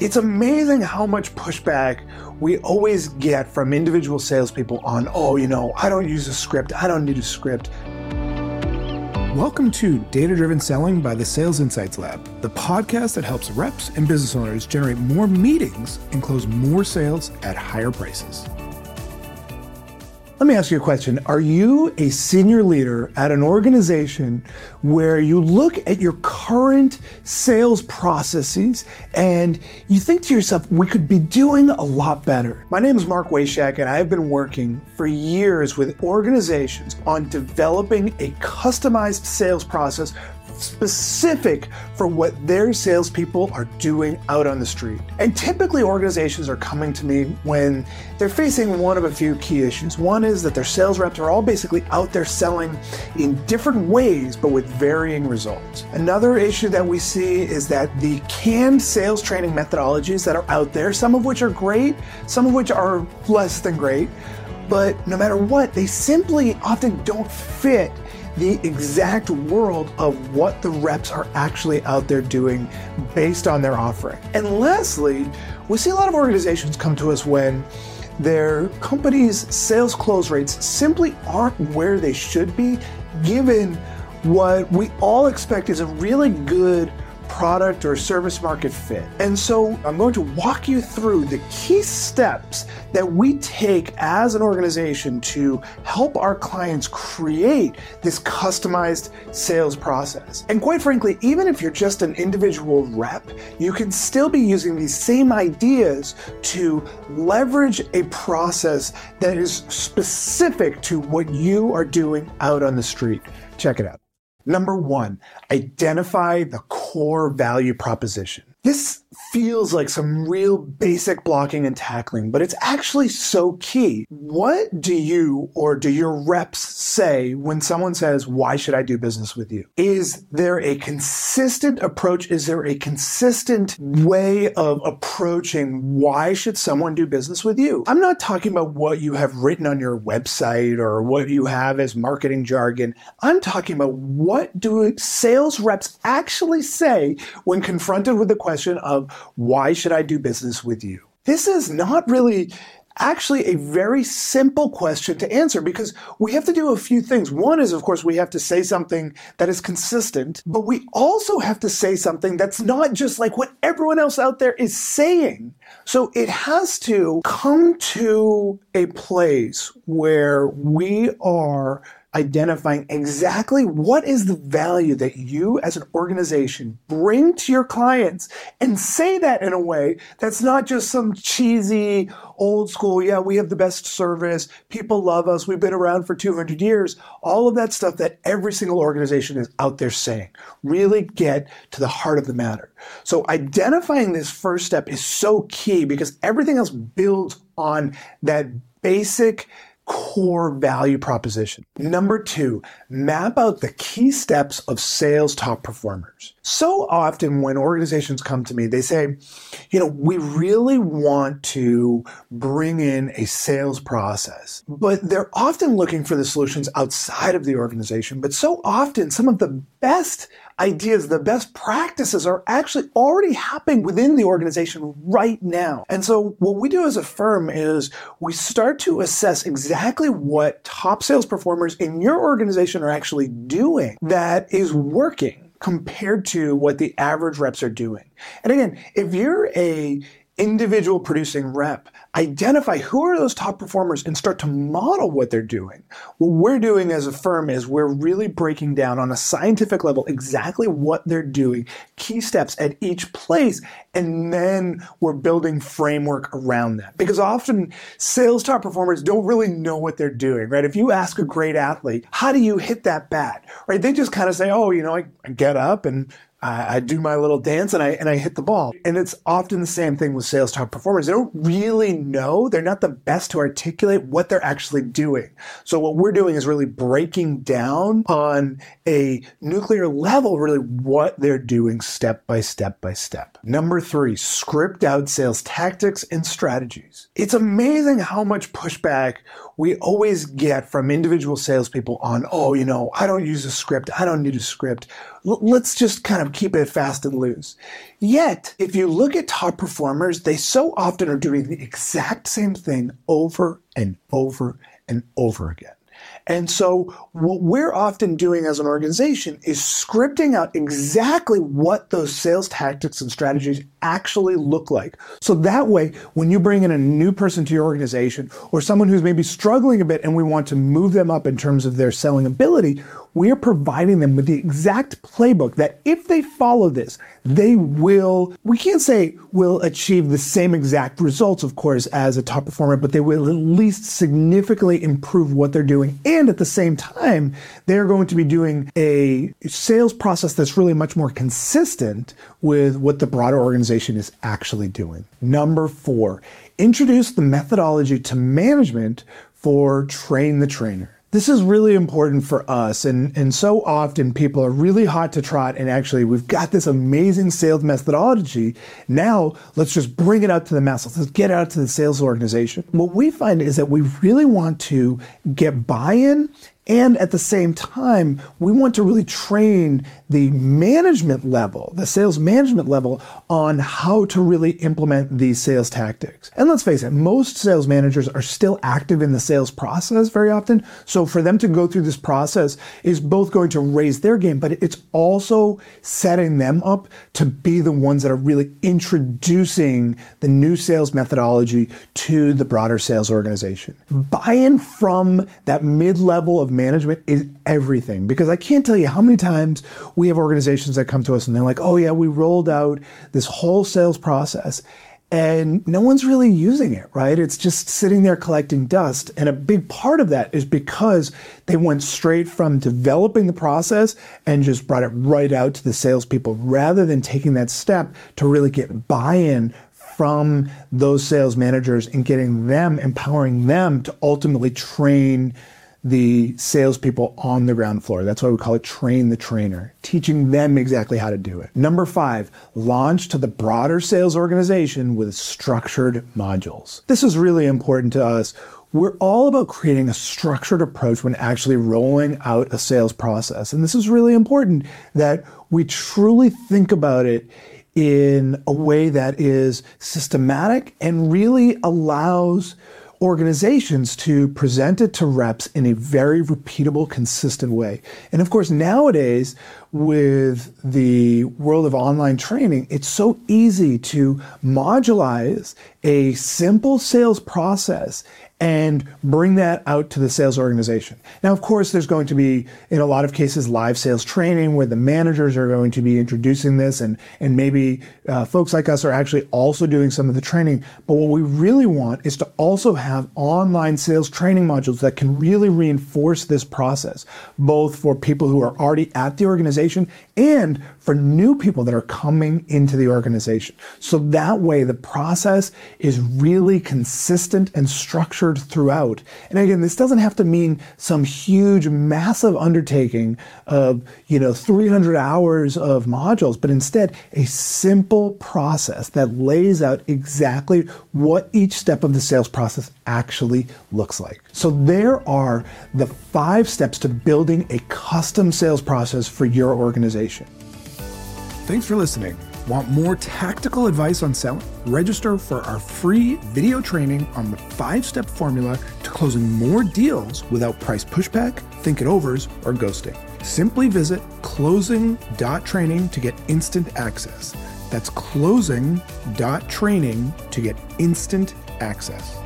It's amazing how much pushback we always get from individual salespeople on, oh, you know, I don't use a script, I don't need a script. Welcome to Data Driven Selling by the Sales Insights Lab, the podcast that helps reps and business owners generate more meetings and close more sales at higher prices. Let me ask you a question. Are you a senior leader at an organization where you look at your current sales processes and you think to yourself, we could be doing a lot better? My name is Marc Wayshak, and I have been working for years with organizations on developing a customized sales process specific for what their salespeople are doing out on the street. And typically, organizations are coming to me when they're facing one of a few key issues. One is that their sales reps are all basically out there selling in different ways, but with varying results. Another issue that we see is that the canned sales training methodologies that are out there, some of which are great, some of which are less than great, but no matter what, they simply often don't fit the exact world of what the reps are actually out there doing based on their offering. And lastly, we see a lot of organizations come to us when their company's sales close rates simply aren't where they should be, given what we all expect is a really good product or service market fit. And so I'm going to walk you through the key steps that we take as an organization to help our clients create this customized sales process. And quite frankly, even if you're just an individual rep, you can still be using these same ideas to leverage a process that is specific to what you are doing out on the street. Check it out. Number one, identify the core value proposition. This feels like some real basic blocking and tackling, but it's actually so key. What do you or do your reps say when someone says, Why should I do business with you? Is there a consistent approach? Is there a consistent way of approaching why should someone do business with you? I'm not talking about what you have written on your website or what you have as marketing jargon. I'm talking about what do sales reps actually say when confronted with the question question of why should I do business with you? This is not really actually a very simple question to answer because we have to do a few things. One is, of course, we have to say something that is consistent, but we also have to say something that's not just like what everyone else out there is saying. So it has to come to a place where we are identifying exactly what is the value that you as an organization bring to your clients and say that in a way that's not just some cheesy old school, yeah, we have the best service, people love us, we've been around for 200 years, all of that stuff that every single organization is out there saying. Really get to the heart of the matter. So identifying this first step is so key because everything else builds on that basic core value proposition. Number two, map out the key steps of sales top performers. So often when organizations come to me, they say, you know, we really want to bring in a sales process, but they're often looking for the solutions outside of the organization. But so often some of the best ideas, the best practices are actually already happening within the organization right now. And so what we do as a firm is we start to assess exactly what top sales performers in your organization are actually doing that is working compared to what the average reps are doing. And again, if you're a individual producing rep, identify who are those top performers and start to model what they're doing. What we're doing as a firm is we're really breaking down on a scientific level exactly what they're doing, key steps at each place, and then we're building framework around that. Because often sales top performers don't really know what they're doing, right? If you ask a great athlete, how do you hit that bat, right? They just kind of say, oh, you know, I, I get up and I, I, do my little dance and I and I hit the ball. And it's often the same thing with sales top performers. They don't really know. They're not the best to articulate what they're actually doing. So what we're doing is really breaking down on a nuclear level, really what they're doing step by step by step. Number three, script out sales tactics and strategies. It's amazing how much pushback we always get from individual salespeople on, oh, you know, I don't use a script. I don't need a script. L- let's just kind of of keep it fast and loose. Yet, if you look at top performers, they so often are doing the exact same thing over and over and over again. And so what we're often doing as an organization is scripting out exactly what those sales tactics and strategies actually look like. So that way, when you bring in a new person to your organization or someone who's maybe struggling a bit and we want to move them up in terms of their selling ability, we are providing them with the exact playbook that if they follow this, they will, we can't say will achieve the same exact results, of course, as a top performer, but they will at least significantly improve what they're doing. And at the same time, they're going to be doing a sales process that's really much more consistent with what the broader organization is actually doing. Number four, introduce the methodology to management for train the trainer. This is really important for us. And, and so often people are really hot to trot. And actually, we've got this amazing sales methodology. Now, let's just bring it out to the masses. Let's get it out to the sales organization. What we find is that we really want to get buy in and at the same time, we want to really train the management level, the sales management level, on how to really implement these sales tactics. And let's face it, most sales managers are still active in the sales process very often. So for them to go through this process is both going to raise their game, but it's also setting them up to be the ones that are really introducing the new sales methodology to the broader sales organization. Buy in from that mid level of management is everything because I can't tell you how many times we have organizations that come to us and they're like, oh, yeah, we rolled out this whole sales process and no one's really using it, right? It's just sitting there collecting dust. And a big part of that is because they went straight from developing the process and just brought it right out to the salespeople rather than taking that step to really get buy in from those sales managers and getting them, empowering them to ultimately train the salespeople on the ground floor. That's why we call it train the trainer, teaching them exactly how to do it. Number five, launch to the broader sales organization with structured modules. This is really important to us. We're all about creating a structured approach when actually rolling out a sales process. And this is really important that we truly think about it in a way that is systematic and really allows organizations to present it to reps in a very repeatable, consistent way. And of course, nowadays, with the world of online training, it's so easy to modulize a simple sales process and bring that out to the sales organization. Now, of course, there's going to be, in a lot of cases, live sales training where the managers are going to be introducing this, and, and maybe uh, folks like us are actually also doing some of the training. But what we really want is to also have online sales training modules that can really reinforce this process, both for people who are already at the organization and for new people that are coming into the organization. So that way, the process is really consistent and structured throughout. And again, this doesn't have to mean some huge, massive undertaking of, you know, 300 hours of modules, but instead a simple process that lays out exactly what each step of the sales process actually looks like. So there are the five steps to building a custom sales process for your organization. Thanks for listening. Want more tactical advice on selling? Register for our free video training on the five step formula to closing more deals without price pushback, think it overs, or ghosting. Simply visit closing.training to get instant access. That's closing.training to get instant access.